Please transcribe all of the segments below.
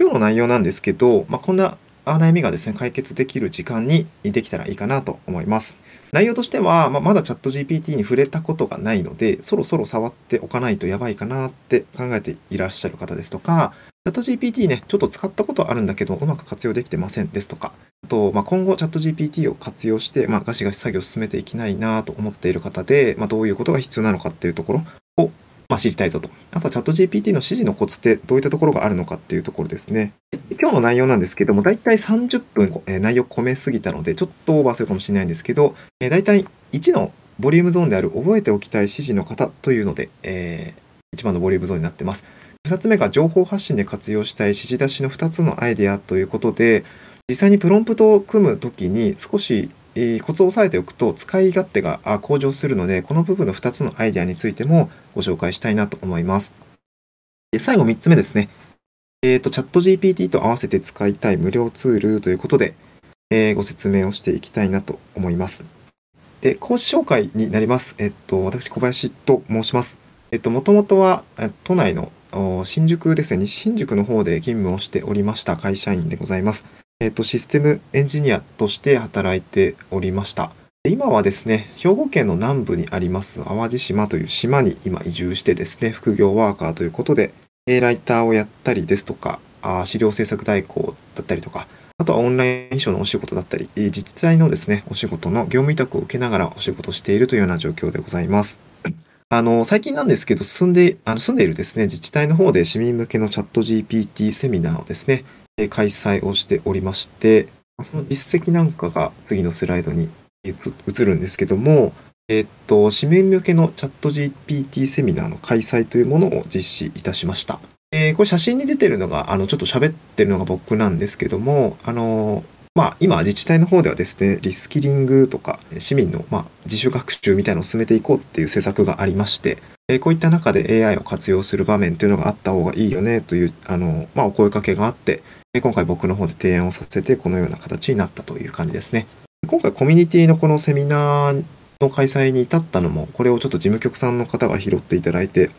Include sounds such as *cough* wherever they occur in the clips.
今日の内容なんですけど、まあ、こんな悩みがですね、解決できる時間にできたらいいかなと思います。内容としては、まあ、まだチャット GPT に触れたことがないので、そろそろ触っておかないとやばいかなって考えていらっしゃる方ですとか、チャット GPT ね、ちょっと使ったことあるんだけど、うまく活用できてませんですとか、あと、まあ、今後チャット GPT を活用して、まあ、ガシガシ作業を進めていきないなと思っている方で、まあ、どういうことが必要なのかっていうところまあ、知りたいぞと。あとはチャット GPT の指示のコツってどういったところがあるのかっていうところですね。今日の内容なんですけども、だいたい30分、えー、内容込めすぎたので、ちょっとオーバーするかもしれないんですけど、えー、だいたい1のボリュームゾーンである覚えておきたい指示の方というので、えー、1番のボリュームゾーンになってます。2つ目が情報発信で活用したい指示出しの2つのアイデアということで、実際にプロンプトを組むときに少しえコツを押さえておくと使い勝手が向上するので、この部分の2つのアイデアについてもご紹介したいなと思います。で最後3つ目ですね。えっ、ー、と、チャット GPT と合わせて使いたい無料ツールということで、えー、ご説明をしていきたいなと思います。で、講師紹介になります。えっと、私、小林と申します。えっと、もともとは、都内の新宿ですね、西新宿の方で勤務をしておりました会社員でございます。えっ、と、システムエンジニアとして働いておりました。今はですね、兵庫県の南部にあります淡路島という島に今移住してですね、副業ワーカーということで、ライターをやったりですとか、あ資料制作代行だったりとか、あとはオンライン秘書のお仕事だったり、自治体のですね、お仕事の業務委託を受けながらお仕事しているというような状況でございます。あの、最近なんですけど、住んで、あの住んでいるですね、自治体の方で市民向けのチャット GPT セミナーをですね、開催をしておりまして、その実績なんかが次のスライドに映るんですけども、えっと、紙面向けのチャット GPT セミナーの開催というものを実施いたしました。えー、これ写真に出てるのが、あの、ちょっと喋ってるのが僕なんですけども、あの、まあ、今、自治体の方ではですね、リスキリングとか、市民の、まあ、自主学習みたいなのを進めていこうっていう施策がありまして、えこういった中で AI を活用する場面というのがあった方がいいよねという、あの、まあ、お声かけがあって、今回僕の方で提案をさせてこのような形になったという感じですね。今回コミュニティのこのセミナーの開催に至ったのも、これをちょっと事務局さんの方が拾っていただいて、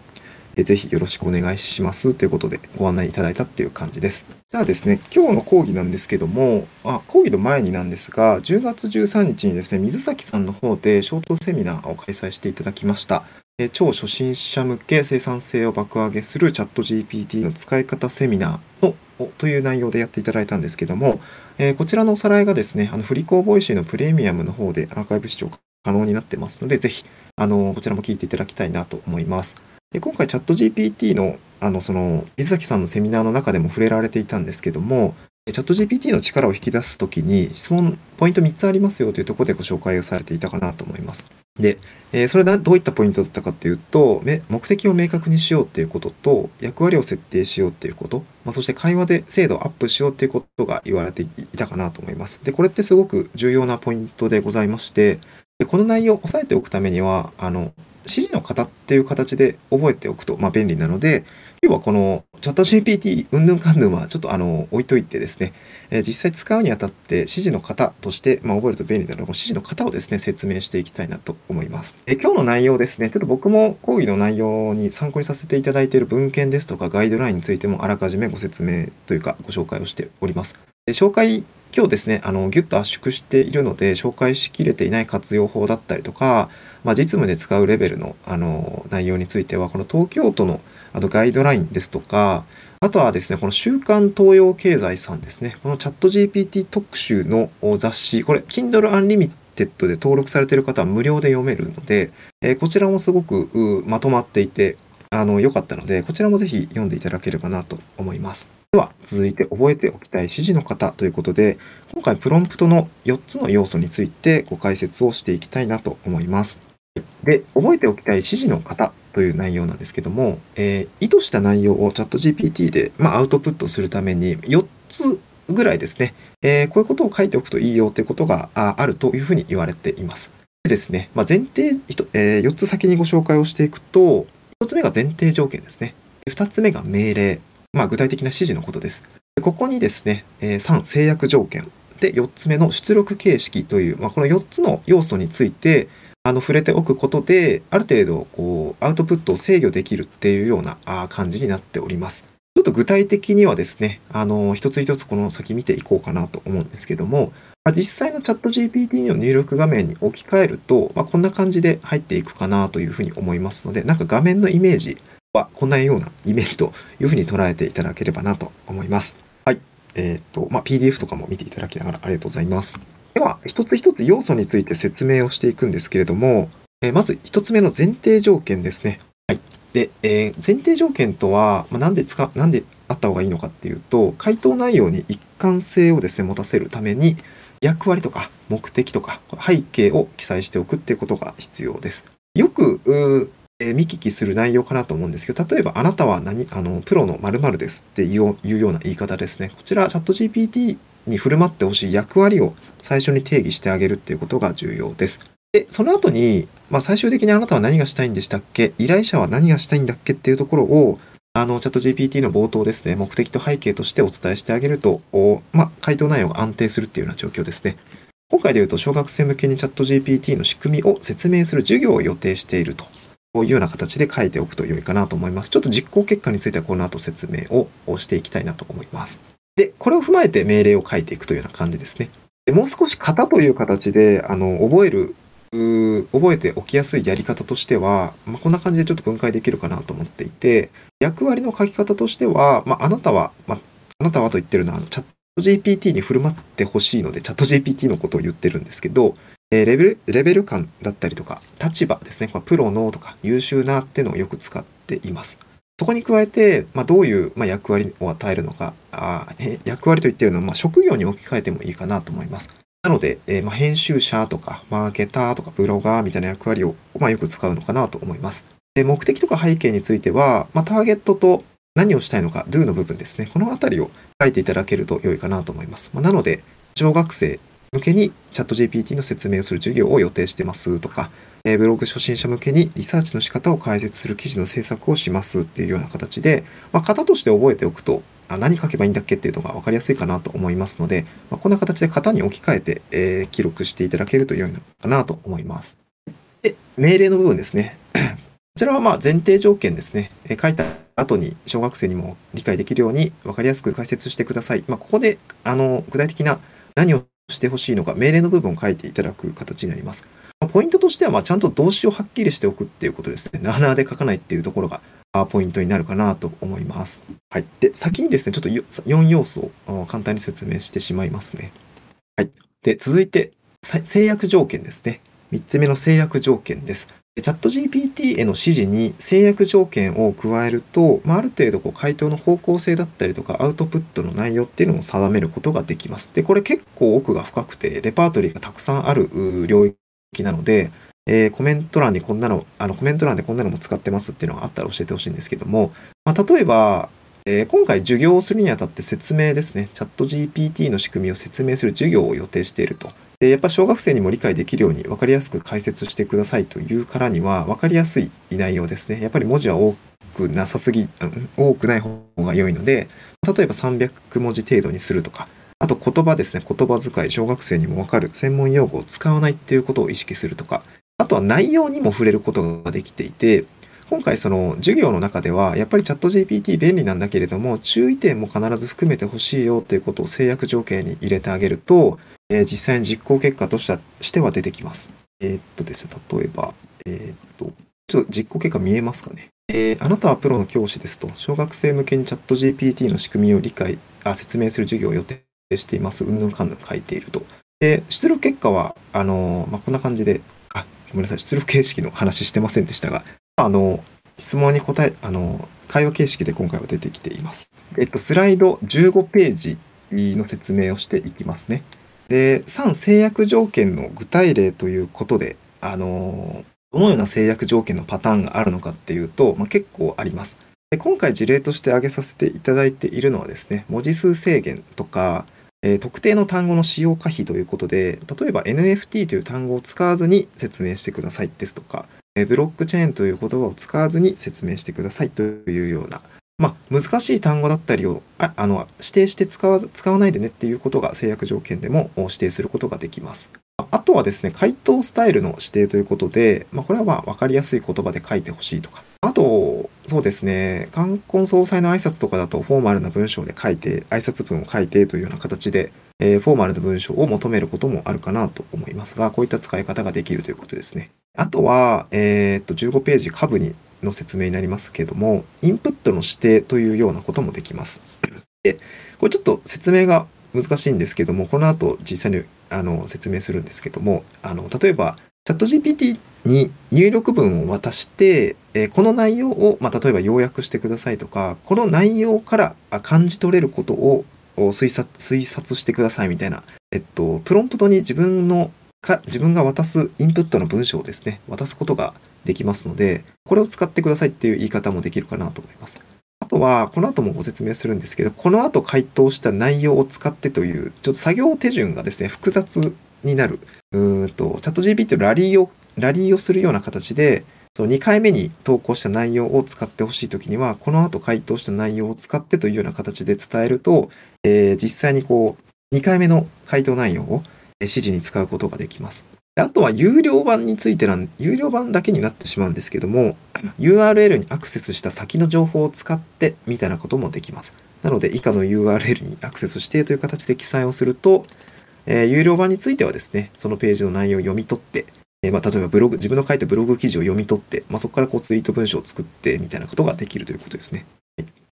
ぜひよろしくお願いしますということでご案内いただいたっていう感じです。じゃあですね、今日の講義なんですけども、あ講義の前になんですが、10月13日にですね、水崎さんの方でショートセミナーを開催していただきました。超初心者向け生産性を爆上げするチャット GPT の使い方セミナーのという内容でやっていただいたんですけども、えー、こちらのおさらいがですね、あの、振り子 Voicy のプレミアムの方でアーカイブ視聴可能になってますので、ぜひ、あの、こちらも聞いていただきたいなと思います。で今回、チャット GPT の、あの、その、水崎さんのセミナーの中でも触れられていたんですけども、チャット GPT の力を引き出すときに質問、ポイント3つありますよというところでご紹介をされていたかなと思います。で、え、それはどういったポイントだったかっていうと、目的を明確にしようっていうことと、役割を設定しようっていうこと、まあ、そして会話で精度をアップしようっていうことが言われていたかなと思います。で、これってすごく重要なポイントでございまして、でこの内容を押さえておくためには、あの、指示の型っていう形で覚えておくと、まあ、便利なので、今日はこのチャット GPT うんぬんかんぬんはちょっとあの置いといてですね、えー、実際使うにあたって指示の型として、まあ、覚えると便利なので、この指示の型をですね、説明していきたいなと思います。えー、今日の内容ですね、ちょっと僕も講義の内容に参考にさせていただいている文献ですとかガイドラインについてもあらかじめご説明というかご紹介をしております。で紹介今日ですね、あの、ぎゅっと圧縮しているので、紹介しきれていない活用法だったりとか、まあ、実務で使うレベルの、あの、内容については、この東京都のあとガイドラインですとか、あとはですね、この週刊東洋経済さんですね、このチャット GPT 特集の雑誌、これ、Kindle Unlimited で登録されている方は無料で読めるので、えー、こちらもすごくまとまっていて、あの、良かったので、こちらもぜひ読んでいただければなと思います。では、続いて覚えておきたい指示の方ということで、今回プロンプトの4つの要素についてご解説をしていきたいなと思います。で、覚えておきたい指示の方という内容なんですけども、えー、意図した内容をチャット GPT で、まあ、アウトプットするために4つぐらいですね、えー、こういうことを書いておくといいよということがあるというふうに言われています。でですね、まあ、前提、えー、4つ先にご紹介をしていくと、1つ目が前提条件ですね。2つ目が命令。まあ、具体的な指示のことです。ここにですね、え3、制約条件。で、4つ目の出力形式という、まあ、この4つの要素について、あの触れておくことで、ある程度こうアウトプットを制御できるっていうような感じになっております。ちょっと具体的にはですね、あの、一つ一つこの先見ていこうかなと思うんですけども、まあ、実際のチャット GPT の入力画面に置き換えると、まあ、こんな感じで入っていくかなというふうに思いますので、なんか画面のイメージはこんなようなイメージというふうに捉えていただければなと思います。はい。えっ、と、まあ、PDF とかも見ていただきながらありがとうございます。では、一つ一つ要素について説明をしていくんですけれども、えー、まず一つ目の前提条件ですね。はい。で、えー、前提条件とは、まあ、なんで使、なんであった方がいいのかっていうと、回答内容に一貫性をですね、持たせるために、役割とか目的とか背景を記載しておくっていうことが必要です。よく、えー、見聞きする内容かなと思うんですけど、例えば、あなたは何、あの、プロの〇〇ですっていうような言い方ですね。こちら、チャット GPT に振る舞ってほしい役割を最初に定義してあげるっていうことが重要です。で、その後に、まあ、最終的にあなたは何がしたいんでしたっけ？依頼者は何がしたいんだっけっていうところを、あの、チャット GPT の冒頭ですね、目的と背景としてお伝えしてあげると、まあ、回答内容が安定するっていうような状況ですね。今回で言うと、小学生向けにチャット GPT の仕組みを説明する授業を予定していると。こういうような形で書いておくと良いかなと思います。ちょっと実行結果についてはこの後説明をしていきたいなと思います。で、これを踏まえて命令を書いていくというような感じですね。でもう少し型という形で、あの、覚える覚えておきやすいやり方としては、まあ、こんな感じでちょっと分解できるかなと思っていて、役割の書き方としては、まあ、あなたは、まあ、あなたはと言ってるのは、チャット GPT に振る舞ってほしいので、チャット GPT のことを言ってるんですけど、えー、レベル、レベル感だったりとか、立場ですね、これプロのとか、優秀なっていうのをよく使っています。そこに加えて、まあ、どういう、まあ、役割を与えるのか、あ役割と言ってるのは、まあ、職業に置き換えてもいいかなと思います。なので、えー、まあ、編集者とか、マーケターとか、ブロガーみたいな役割を、まあ、よく使うのかなと思います。で目的とか背景については、まあ、ターゲットと何をしたいのか、do の部分ですね。このあたりを書いていただけると良いかなと思います。まあ、なので、小学生向けにチャット GPT の説明をする授業を予定してますとか、えー、ブログ初心者向けにリサーチの仕方を解説する記事の制作をしますっていうような形で、まあ、型として覚えておくと、あ何書けばいいんだっけっていうのが分かりやすいかなと思いますので、まあ、こんな形で型に置き換えて、えー、記録していただけると良いのかなと思います。で、命令の部分ですね。*coughs* こちらはまあ前提条件ですね。えー、書いた後に小学生にも理解できるように分かりやすく解説してください。まあ、ここであの具体的な何をしてほしいのか命令の部分を書いていただく形になります。ポイントとしては、まあ、ちゃんと動詞をはっきりしておくっていうことですね。*laughs* なあなあで書かないっていうところがポイントになるかなと思います。はい。で、先にですね、ちょっと4要素を簡単に説明してしまいますね。はい。で、続いて、制約条件ですね。3つ目の制約条件です。チャット GPT への指示に制約条件を加えると、まあ、ある程度こう回答の方向性だったりとかアウトプットの内容っていうのを定めることができます。で、これ結構奥が深くてレパートリーがたくさんある領域なので、えー、コメント欄にこんなの、あのコメント欄でこんなのも使ってますっていうのがあったら教えてほしいんですけども、まあ、例えば、えー、今回授業をするにあたって説明ですね、チャット GPT の仕組みを説明する授業を予定していると。でやっぱ小学生にも理解できるように分かりやすく解説してくださいというからには分かりやすい内容ですね。やっぱり文字は多くなさすぎ、多くない方が良いので、例えば300文字程度にするとか、あと言葉ですね、言葉遣い、小学生にもわかる専門用語を使わないっていうことを意識するとか、あとは内容にも触れることができていて、今回その授業の中ではやっぱりチャット GPT 便利なんだけれども注意点も必ず含めてほしいよっていうことを制約条件に入れてあげると、えー、実際に実行結果としては出てきます。えー、っとですね、例えば、えー、っと、ちょっと実行結果見えますかね？えー、あなたはプロの教師ですと、小学生向けにチャット GPT の仕組みを理解、あ説明する授業を予定しています。うんぬんかんぬん書いていると。で、出力結果は、あのまあ、こんな感じで、あ、ごめんなさい、出力形式の話してませんでしたが、あの、質問に答え、あの、会話形式で今回は出てきています。えっと、スライド15ページの説明をしていきますね。で、3制約条件の具体例ということで、あの、どのような制約条件のパターンがあるのかっていうと、まあ、結構あります。で今回事例として挙げさせていただいているのはですね、文字数制限とか、えー、特定の単語の使用可否ということで、例えば NFT という単語を使わずに説明してくださいですとか、えー、ブロックチェーンという言葉を使わずに説明してくださいというような、まあ、難しい単語だったりをああの指定して使わ使わないでねっていうことが制約条件でも指定することができます。あとはですね、回答スタイルの指定ということで、まあ、これはまあ分かりやすい言葉で書いてほしいとか、あと、そうですね、冠婚葬祭の挨拶とかだとフォーマルな文章で書いて、挨拶文を書いてというような形で、えー、フォーマルな文章を求めることもあるかなと思いますが、こういった使い方ができるということですね。あとは、えー、っと、15ページ下部にの説明になりますけども、インプットの指定というようなこともできます。で、これちょっと説明が難しいんですけども、この後実際にあの説明するんですけども、あの例えば、チャット GPT に入力文を渡して、えこの内容を、まあ、例えば要約してくださいとか、この内容から感じ取れることを推察推察してくださいみたいな、えっと、プロンプトに自分のか自分が渡すインプットの文章をですね、渡すことができますので、これを使ってくださいっていう言い方もできるかなと思います。あとは、この後もご説明するんですけど、この後回答した内容を使ってという、ちょっと作業手順がですね、複雑になる。うーんと、チャット GPT ラリーを、ラリーをするような形で、そ2回目に投稿した内容を使ってほしいときには、この後回答した内容を使ってというような形で伝えると、えー、実際にこう、2回目の回答内容を指示に使うことができます。あとは有料版についてなん、有料版だけになってしまうんですけども、URL にアクセスした先の情報を使ってみたいなこともできます。なので、以下の URL にアクセスしてという形で記載をすると、えー、有料版についてはですね、そのページの内容を読み取って、えー、まあ、例えばブログ、自分の書いたブログ記事を読み取って、まあ、そこからこうツイート文章を作ってみたいなことができるということですね。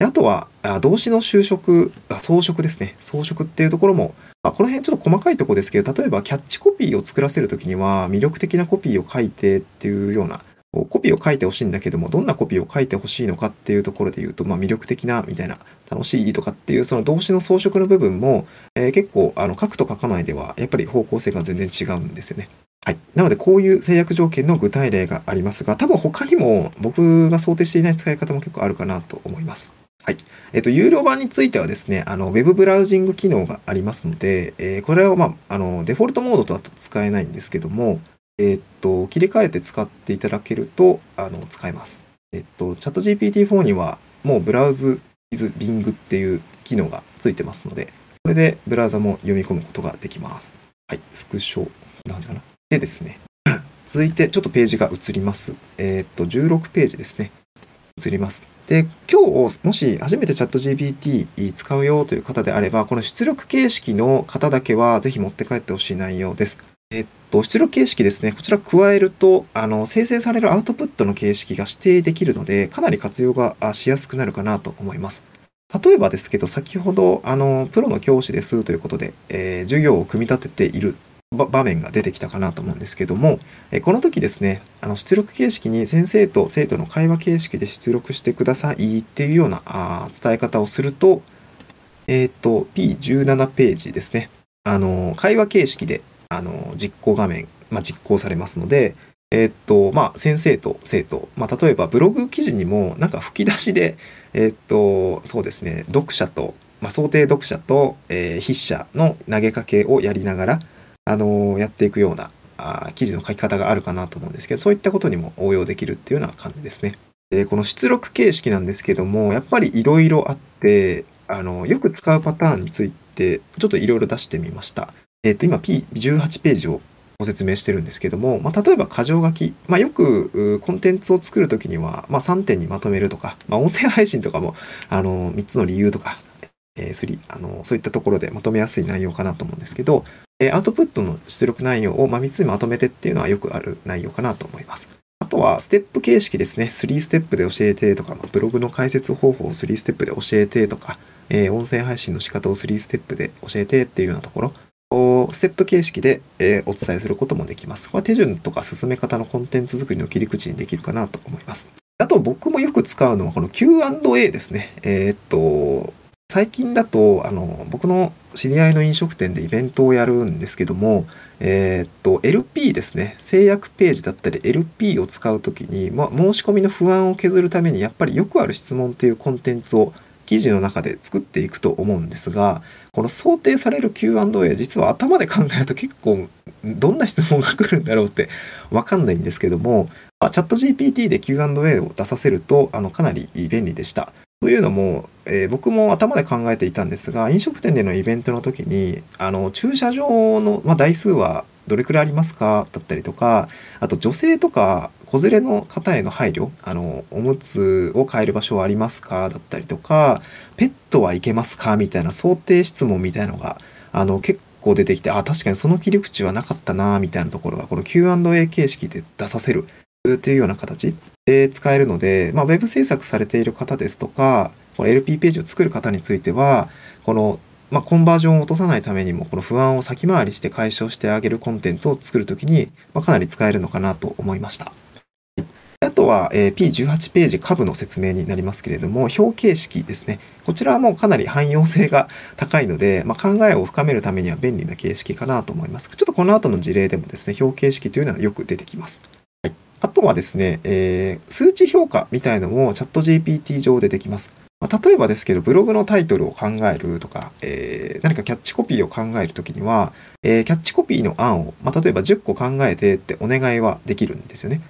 あとは、あ動詞の修飾、装飾ですね。装飾っていうところも、まあこの辺ちょっと細かいとこですけど、例えばキャッチコピーを作らせるときには、魅力的なコピーを書いてっていうような、コピーを書いてほしいんだけども、どんなコピーを書いてほしいのかっていうところで言うと、まあ、魅力的なみたいな、楽しいとかっていう、その動詞の装飾の部分も、えー、結構あの書くと書かないでは、やっぱり方向性が全然違うんですよね。はい。なので、こういう制約条件の具体例がありますが、多分他にも僕が想定していない使い方も結構あるかなと思います。はい。えっ、と、有料版についてはですね、あの、ウェブブラウジング機能がありますので、えー、これは、まあ、あの、デフォルトモードとだと使えないんですけども、えっ、と、切り替えて使っていただけると、あの、使えます。えっ、と、チャット GPT-4 には、もうブラウズ is Bing っていう機能がついてますので、これでブラウザも読み込むことができます。はい。スクショ、こんな感じかな。でですね、*clears throat* 続いてちょっとページが移ります。えっ、と、16ページですね。移ります。で、今日、もし初めてチャット GPT 使うよという方であれば、この出力形式の方だけはぜひ持って帰ってほしい内容です。えっと、出力形式ですね。こちら加えると、あの、生成されるアウトプットの形式が指定できるので、かなり活用がしやすくなるかなと思います。例えばですけど、先ほど、あの、プロの教師ですということで、えー、授業を組み立てている場面が出てきたかなと思うんですけども、えこの時ですね、あの出力形式に先生と生徒の会話形式で出力してくださいっていうようなあ伝え方をすると、えっ、ー、と、P17 ページですね。あの、会話形式で、あの、実行画面、まあ、実行されますので、えっ、と、まあ、先生と生徒、まあ、例えばブログ記事にも、なんか吹き出しで、えっ、と、そうですね、読者と、まあ、想定読者と、えー、筆者の投げかけをやりながら、あのやっていくようなあ記事の書き方があるかなと思うんですけど、そういったことにも応用できるっていうような感じですね。で、この出力形式なんですけども、やっぱりいろいろあって、あの、よく使うパターンについて、ちょっといろいろ出してみました。えっ、ー、と、今 P18 ページをご説明してるんですけども、まあ、例えば箇条書き、まあ、よくコンテンツを作るときには、まあ、3点にまとめるとか、まあ、音声配信とかも、あの、3つの理由とか、えー、あのそういったところでまとめやすい内容かなと思うんですけど、えアウトプットの出力内容を、ま3つにまとめてっていうのはよくある内容かなと思います。あとは、ステップ形式ですね。3ステップで教えてとか、まブログの解説方法を3ステップで教えてとか、え音声配信の仕方を3ステップで教えてっていうようなところ、ステップ形式で、えお伝えすることもできます。これは手順とか進め方のコンテンツ作りの切り口にできるかなと思います。あと僕もよく使うのはこの Q&A ですね。えー、っと、最近だと、あの、僕の知り合いの飲食店でイベントをやるんですけども、えー、っと、LP ですね。制約ページだったり LP を使うときに、まあ、申し込みの不安を削るために、やっぱりよくある質問っていうコンテンツを記事の中で作っていくと思うんですが、この想定される Q&A、実は頭で考えると結構、どんな質問が来るんだろうってわかんないんですけども、チャット GPT で Q&A を出させると、あの、かなり便利でした。というのも、えー、僕も頭で考えていたんですが、飲食店でのイベントの時に、あの、駐車場の、まあ、台数はどれくらいありますか？だったりとか、あと女性とか子連れの方への配慮、あの、おむつを変える場所はありますか？だったりとか、ペットはいけますか？みたいな想定質問みたいのが、あの、結構出てきて、あ、確かにその切り口はなかったな、みたいなところが、この Q&A 形式で出させるっていうような形で使えるので、まあ、ウェブ制作されている方ですとか、LP ページを作る方については、このまあ、コンバージョンを落とさないためにも、この不安を先回りして解消してあげるコンテンツを作るときに、まあ、かなり使えるのかなと思いました。あとは、えー、P18 ページ株の説明になりますけれども、表形式ですね。こちらはもうかなり汎用性が高いので、まあ、考えを深めるためには便利な形式かなと思います。ちょっとこの後の事例でもですね、表形式というのはよく出てきます。あとはですね、えー、数値評価みたいのもチャット GPT 上でできます。まあ、例えばですけど、ブログのタイトルを考えるとか、えー、何かキャッチコピーを考えるときには、えー、キャッチコピーの案を、まあ、例えば10個考えてってお願いはできるんですよね。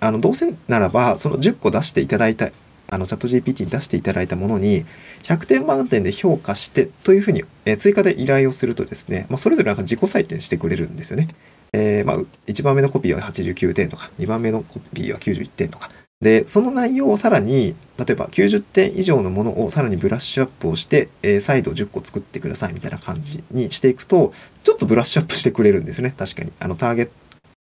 あのどうせならば、その10個出していただいた、あのチャット GPT に出していただいたものに、100点満点で評価してというふうに、え、追加で依頼をするとですね、まあ、それぞれなんか自己採点してくれるんですよね。えー、まあ、1番目のコピーは89点とか、2番目のコピーは91点とか、で、その内容をさらに、例えば90点以上のものをさらにブラッシュアップをして、えー、再度10個作ってくださいみたいな感じにしていくと、ちょっとブラッシュアップしてくれるんですよね。確かに。あの、ターゲット、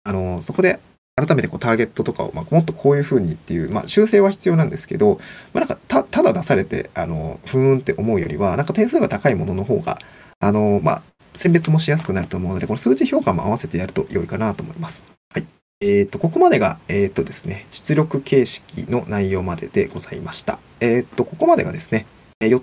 あの、そこで改めてこうターゲットとかを、まあ、もっとこういう風にっていう、まあ、修正は必要なんですけど、まあ、なんかた、だ出されて、あの、ふーんって思うよりは、なんか点数が高いものの方が、あの、まあ、選別もしやすくなると思うので、この数値評価も合わせてやると良いかなと思います。はい。えっ、ー、と、ここまでが、えっ、ー、とですね、出力形式の内容まででございました。えっ、ー、と、ここまでがですね、4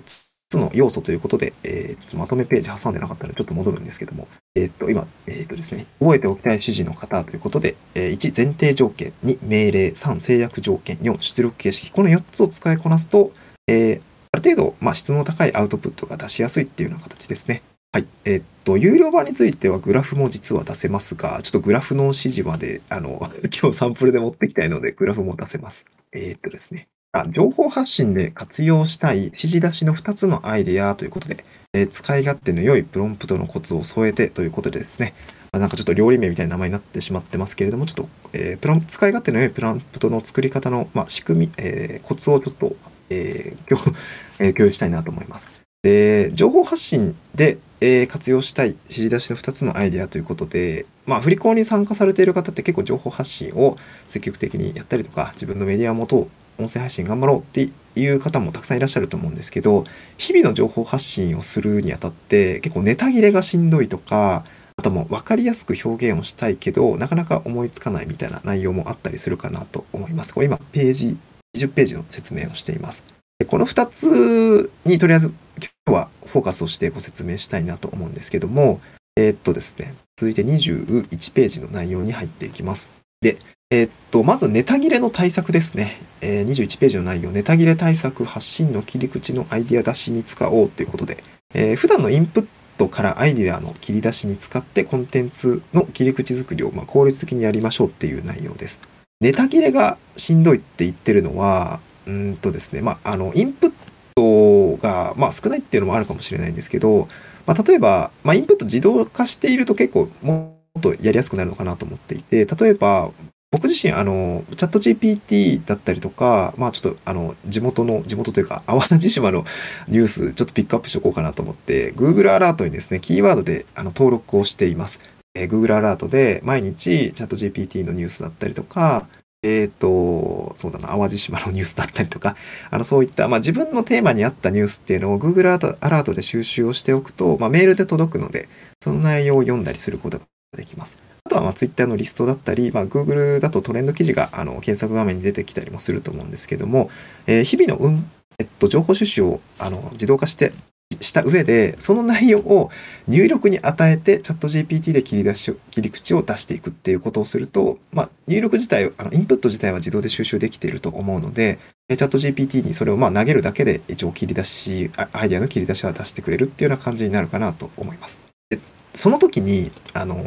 つの要素ということで、えー、まとめページ挟んでなかったのでちょっと戻るんですけども、えっ、と、今、えっ、とですね、覚えておきたい指示の方ということで、え1、前提条件、2、命令、3、制約条件、4、出力形式、この4つを使いこなすと、えある程度、まあ、質の高いアウトプットが出しやすいっていうような形ですね。はい。えー、っと、有料版についてはグラフも実は出せますが、ちょっとグラフの指示まで、あの、*laughs* 今日サンプルで持ってきたいので、グラフも出せます。えー、っとですね。あ情報発信で活用したい指示出しの2つのアイデアということで、えー、使い勝手の良いプロンプトのコツを添えてということでですね、ま、なんかちょっと料理名みたいな名前になってしまってますけれども、ちょっと、えー、プロン使い勝手の良いプロンプトの作り方の、まあ、仕組み、えー、コツをちょっと、えー、今日、え共有したいなと思います。で、情報発信で、えー、活用したい指示出しの2つのアイデアということで、まあ、振り子に参加されている方って結構情報発信を積極的にやったりとか、自分のメディア元を音声配信頑張ろうっていう方もたくさんいらっしゃると思うんですけど、日々の情報発信をするにあたって結構ネタ切れがしんどいとか、あとも分かりやすく表現をしたいけど、なかなか思いつかないみたいな内容もあったりするかなと思います。これ今、ページ、20ページの説明をしています。でこの2つにとりあえず今日はフォーカスをしてご説明したいなと思うんですけども、えー、っとですね、続いて21ページの内容に入っていきます。で、えー、っと、まずネタ切れの対策ですね。えー、21ページの内容、ネタ切れ対策発信の切り口のアイディア出しに使おうということで、えー、普段のインプットからアイディアの切り出しに使ってコンテンツの切り口作りをま効率的にやりましょうっていう内容です。ネタ切れがしんどいって言ってるのは、うんとですね、まあ、あの、インプットが、まあ、少ないっていうのもあるかもしれないんですけど、まあ、例えば、まあ、インプット自動化していると結構もっとやりやすくなるのかなと思っていて、例えば、僕自身、あの、チャット GPT だったりとか、まあちょっと、あの、地元の、地元というか、淡路島のニュース、ちょっとピックアップしておこうかなと思って、Google アラートにですね、キーワードであの登録をしています。え、Google アラートで毎日チャット GPT のニュースだったりとか、えっ、ー、と、そうだな、淡路島のニュースだったりとか、あの、そういった、まあ、自分のテーマに合ったニュースっていうのを Google アラートで収集をしておくと、まあ、メールで届くので、その内容を読んだりすることができます。あとは、まあ、Twitter のリストだったり、まあ、Google だとトレンド記事が、あの、検索画面に出てきたりもすると思うんですけども、えー、日々の、うん、えっと、情報収集を、あの、自動化してした上で、その内容を入力に与えて、チャット GPT で切り出し、切り口を出していくっていうことをすると、まあ、入力自体、あの、インプット自体は自動で収集できていると思うので、チャット GPT にそれをまあ投げるだけで一応切り出し、アイデアの切り出しは出してくれるっていうような感じになるかなと思います。でその時に、あの、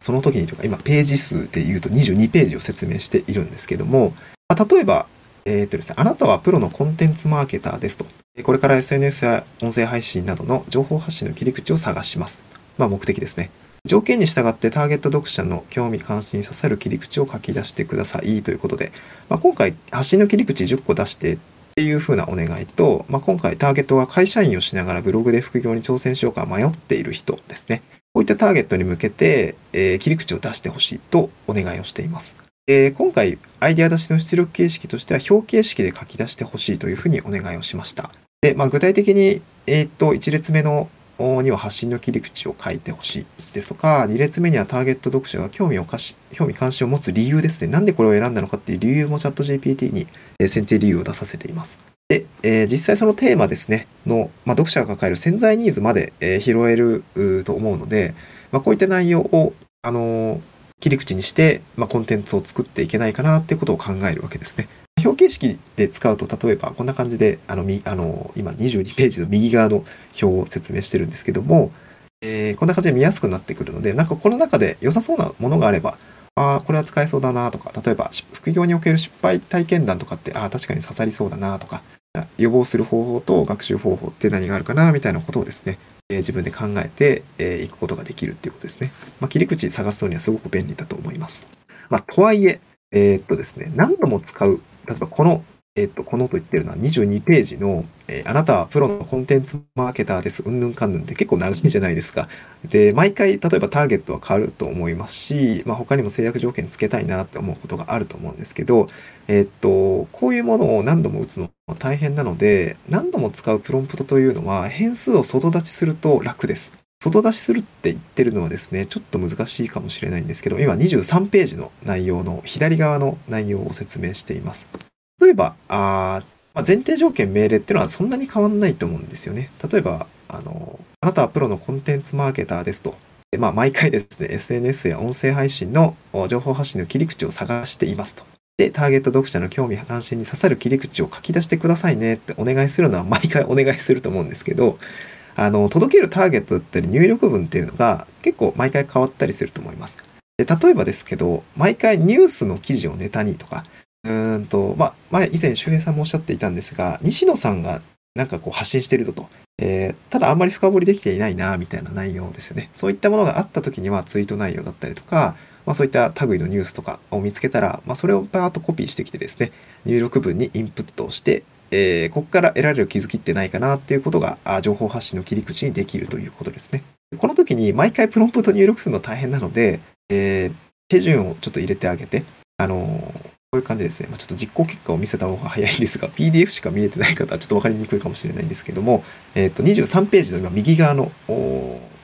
その時にというか、今ページ数で言うと22ページを説明しているんですけども、まあ、例えば、えっ、とですね、あなたはプロのコンテンツマーケターですと。これから SNS や音声配信などの情報発信の切り口を探します。まあ目的ですね。条件に従ってターゲット読者の興味関心に刺さる切り口を書き出してくださいということで、まあ、今回発信の切り口10個出してっていう風なお願いと、まあ、今回ターゲットは会社員をしながらブログで副業に挑戦しようか迷っている人ですね。こういったターゲットに向けて、えー、切り口を出してほしいとお願いをしています。えー、今回、アイデア出しの出力形式としては表形式で書き出してほしいというふうにお願いをしました。で、まあ、具体的に、えー、と、1列目のには発信の切り口を書いてほしいですとか、2列目にはターゲット読者が興味をかし、興味関心を持つ理由ですね。なんでこれを選んだのかっていう理由もチャット GPT に選定理由を出させています。で、えー、実際そのテーマですね、の、まあ、読者が抱える潜在ニーズまで、えー、拾えると思うので、まあ、こういった内容を、あのー、切り口にして、まあ、コンテンツを作っていけないかなっていうことを考えるわけですね。表形式で使うと、例えばこんな感じで、あの、みあの今22ページの右側の表を説明してるんですけども、えー、こんな感じで見やすくなってくるので、なんかこの中で良さそうなものがあれば、ああ、これは使えそうだなとか、例えば副業における失敗体験談とかって、ああ、確かに刺さりそうだなとか、予防する方法と学習方法って何があるかなみたいなことをですね、えー、自分で考えてい、えー、くことができるっていうことですね。まあ、切り口探すのにはすごく便利だと思います。まあ、とはいえ、えー、っとですね、何度も使う例えばこの、えっ、と、このと言ってるのは22ページの、えー、あなたはプロのコンテンツマーケターです。うんぬんかんぬんって結構長いじゃないですか。で、毎回、例えばターゲットは変わると思いますし、まあ、他にも制約条件つけたいなって思うことがあると思うんですけど、えっ、と、こういうものを何度も打つのは大変なので、何度も使うプロンプトというのは変数を外立ちすると楽です。外出しするって言ってるのはですね、ちょっと難しいかもしれないんですけど、今23ページの内容の左側の内容を説明しています。例えば、あま前提条件命令っていうのはそんなに変わんないと思うんですよね。例えば、あの、あなたはプロのコンテンツマーケターですと。でまあ、毎回ですね、SNS や音声配信の情報発信の切り口を探していますと。で、ターゲット読者の興味関心に刺さる切り口を書き出してくださいねってお願いするのは毎回お願いすると思うんですけど、あの、届けるターゲットだったり入力文っていうのが結構毎回変わったりすると思います。で、例えばですけど、毎回ニュースの記事をネタにとか、うんと、まあ、前、以前周平さんもおっしゃっていたんですが、西野さんがなんかこう発信してるぞと。えー、ただあんまり深掘りできていないな、みたいな内容ですよね。そういったものがあった時にはツイート内容だったりとか、まあそういった類のニュースとかを見つけたら、まあそれをバーッとコピーしてきてですね、入力文にインプットをして、えー、ここから得られる気づきってないかなっていうことが、あ情報発信の切り口にできるということですね。この時に毎回プロンプト入力するの大変なので、えー、手順をちょっと入れてあげて、あのー、こういう感じですね。まあ、ちょっと実行結果を見せた方が早いんですが、PDF しか見えてない方はちょっと分かりにくいかもしれないんですけども、え、ー、と、23ページの今右側の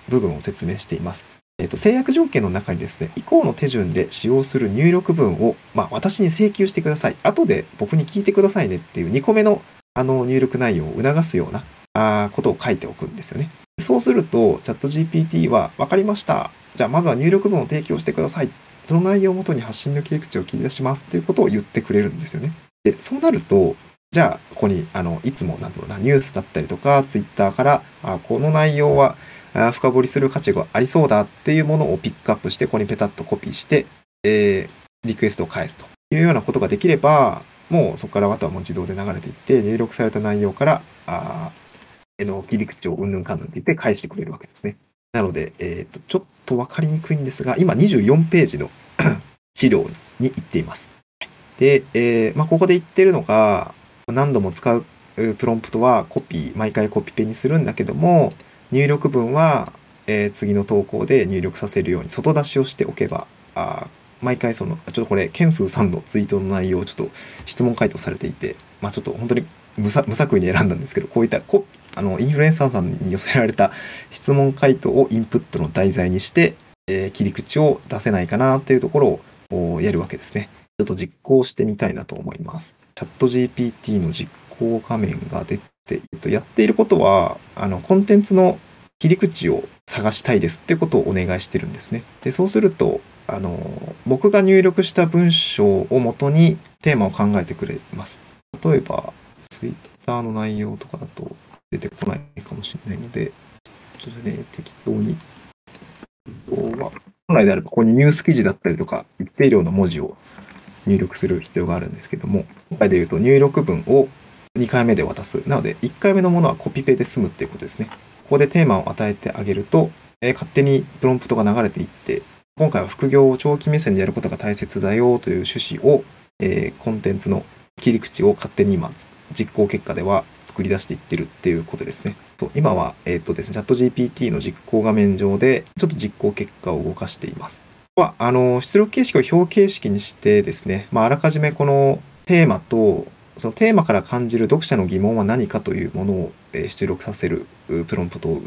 部分を説明しています。え、ー、と、制約条件の中にですね、以降の手順で使用する入力文を、まあ、私に請求してください。後で僕に聞いてくださいねっていう2個目のあの入力内容を促すようなあことを書いておくんですよね。そうすると、チャット GPT は、分かりました。じゃあ、まずは入力文を提供してください。その内容をもとに発信の切り口を切り出しますっていうことを言ってくれるんですよね。で、そうなると、じゃあ、ここに、あの、いつも、なんだろうな、ニュースだったりとか、ツイッターから、あこの内容は、あ深掘りする価値がありそうだっていうものをピックアップして、ここにペタッとコピーして、えー、リクエストを返すというようなことができれば、もうそこからあとはもう自動で流れていって、入力された内容から、あえの切り口をうんぬんかんぬんって言って返してくれるわけですね。なので、え、ー、と、ちょっとわかりにくいんですが、今24ページの *clears throat* 資料に行っています。で、えー、まあ、ここで言ってるのが、何度も使うプロンプトはコピー、毎回コピペにするんだけども、入力文は、えー、次の投稿で入力させるように外出しをしておけば、あ毎回その、ちょっとこれ、ケンスーさんのツイートの内容をちょっと質問回答されていて、まあちょっと本当に無作為に選んだんですけど、こういったこあのインフルエンサーさんに寄せられた質問回答をインプットの題材にして、えー、切り口を出せないかなっていうところをやるわけですね。ちょっと実行してみたいなと思います。チャット GPT の実行画面が出て、えっと、やっていることは、あの、コンテンツの切り口を探したいですってことをお願いしてるんですね。で、そうすると、あの、僕が入力した文章をもとにテーマを考えてくれます。例えば、Twitter の内容とかだと出てこないかもしれないので、ちょっとね、適当に、本来であればここにニュース記事だったりとか、一定量の文字を入力する必要があるんですけども、今回で言うと入力文を2回目で渡す。なので、1回目のものはコピペで済むっていうことですね。ここでテーマを与えてあげると、えー、勝手にプロンプトが流れていって、今回は副業を長期目線でやることが大切だよという趣旨を、えー、コンテンツの切り口を勝手に今実行結果では作り出していってるっていうことですね。と今は、えっ、ー、とですね、チャット GPT の実行画面上でちょっと実行結果を動かしています。は、あの、出力形式を表形式にしてですね、まあ、あらかじめこのテーマと、そのテーマから感じる読者の疑問は何かというものを出力させるプロンプトを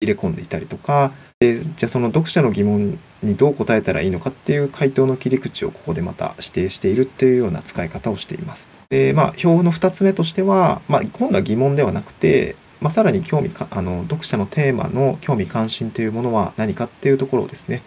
入れ込んでいたりとか、でじゃあその読者の疑問にどう答えたらいいのかっていう回答の切り口をここでまた指定しているっていうような使い方をしています。で、まあ、表の2つ目としては、まあ、今度は疑問ではなくて、まあ、さらに興味か、あの、読者のテーマの興味関心というものは何かっていうところをですね、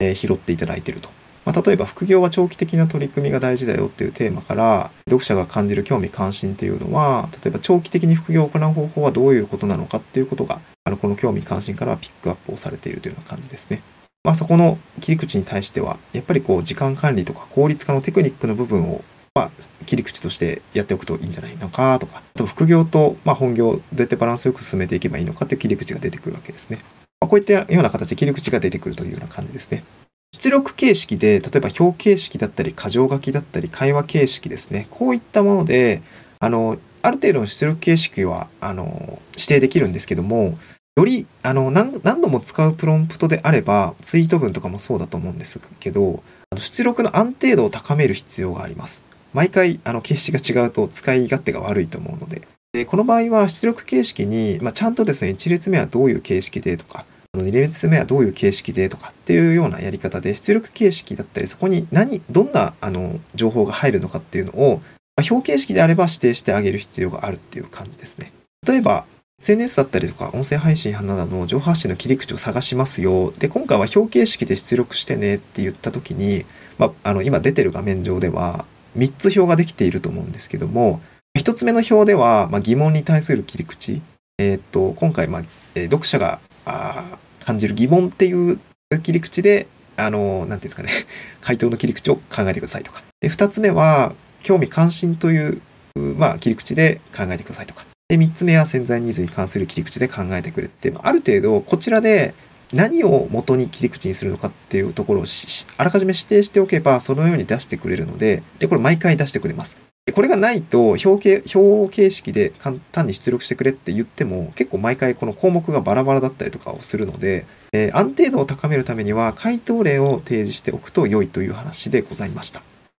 えー、拾っていただいていると。まあ、例えば副業は長期的な取り組みが大事だよっていうテーマから読者が感じる興味関心っていうのは例えば長期的に副業を行う方法はどういうことなのかっていうことがあのこの興味関心からピックアップをされているというような感じですね。まあ、そこの切り口に対してはやっぱりこう時間管理とか効率化のテクニックの部分をまあ、切り口としてやっておくといいんじゃないのかとか、あと副業と、ま、本業、どうやってバランスよく進めていけばいいのかっていう切り口が出てくるわけですね。まあ、こういったような形で切り口が出てくるというような感じですね。出力形式で、例えば表形式だったり、箇条書きだったり、会話形式ですね。こういったもので、あの、ある程度の出力形式は、あの、指定できるんですけども、より、あの何、何度も使うプロンプトであれば、ツイート文とかもそうだと思うんですけど、出力の安定度を高める必要があります。毎回、あの、形式が違うと使い勝手が悪いと思うので。で、この場合は出力形式に、まあ、ちゃんとですね、1列目はどういう形式でとか、2列目はどういう形式でとかっていうようなやり方で出力形式だったりそこに何どんなあの情報が入るのかっていうのを、まあ、表形式であれば指定してあげる必要があるっていう感じですね。例えば SNS だったりとか音声配信などの情報発信の切り口を探しますよ。で、今回は表形式で出力してねって言った時に、まあ、あの今出てる画面上では3つ表ができていると思うんですけども、1つ目の表では、まあ、疑問に対する切り口。えー、っと、今回、まあ、えー、読者があ感じる疑問っていう切り口で、あの、なんていうんですかね、*laughs* 回答の切り口を考えてくださいとか。で、二つ目は、興味関心という、まあ、切り口で考えてくださいとか。で、三つ目は潜在ニーズに関する切り口で考えてくれって、ある程度、こちらで何を元に切り口にするのかっていうところをあらかじめ指定しておけば、そのように出してくれるので、で、これ毎回出してくれます。これがないと表形、表形式で簡単に出力してくれって言っても、結構毎回この項目がバラバラだったりとかをするので、えー、安定度を高めるためには回答例を提示しておくと良いという話でございました。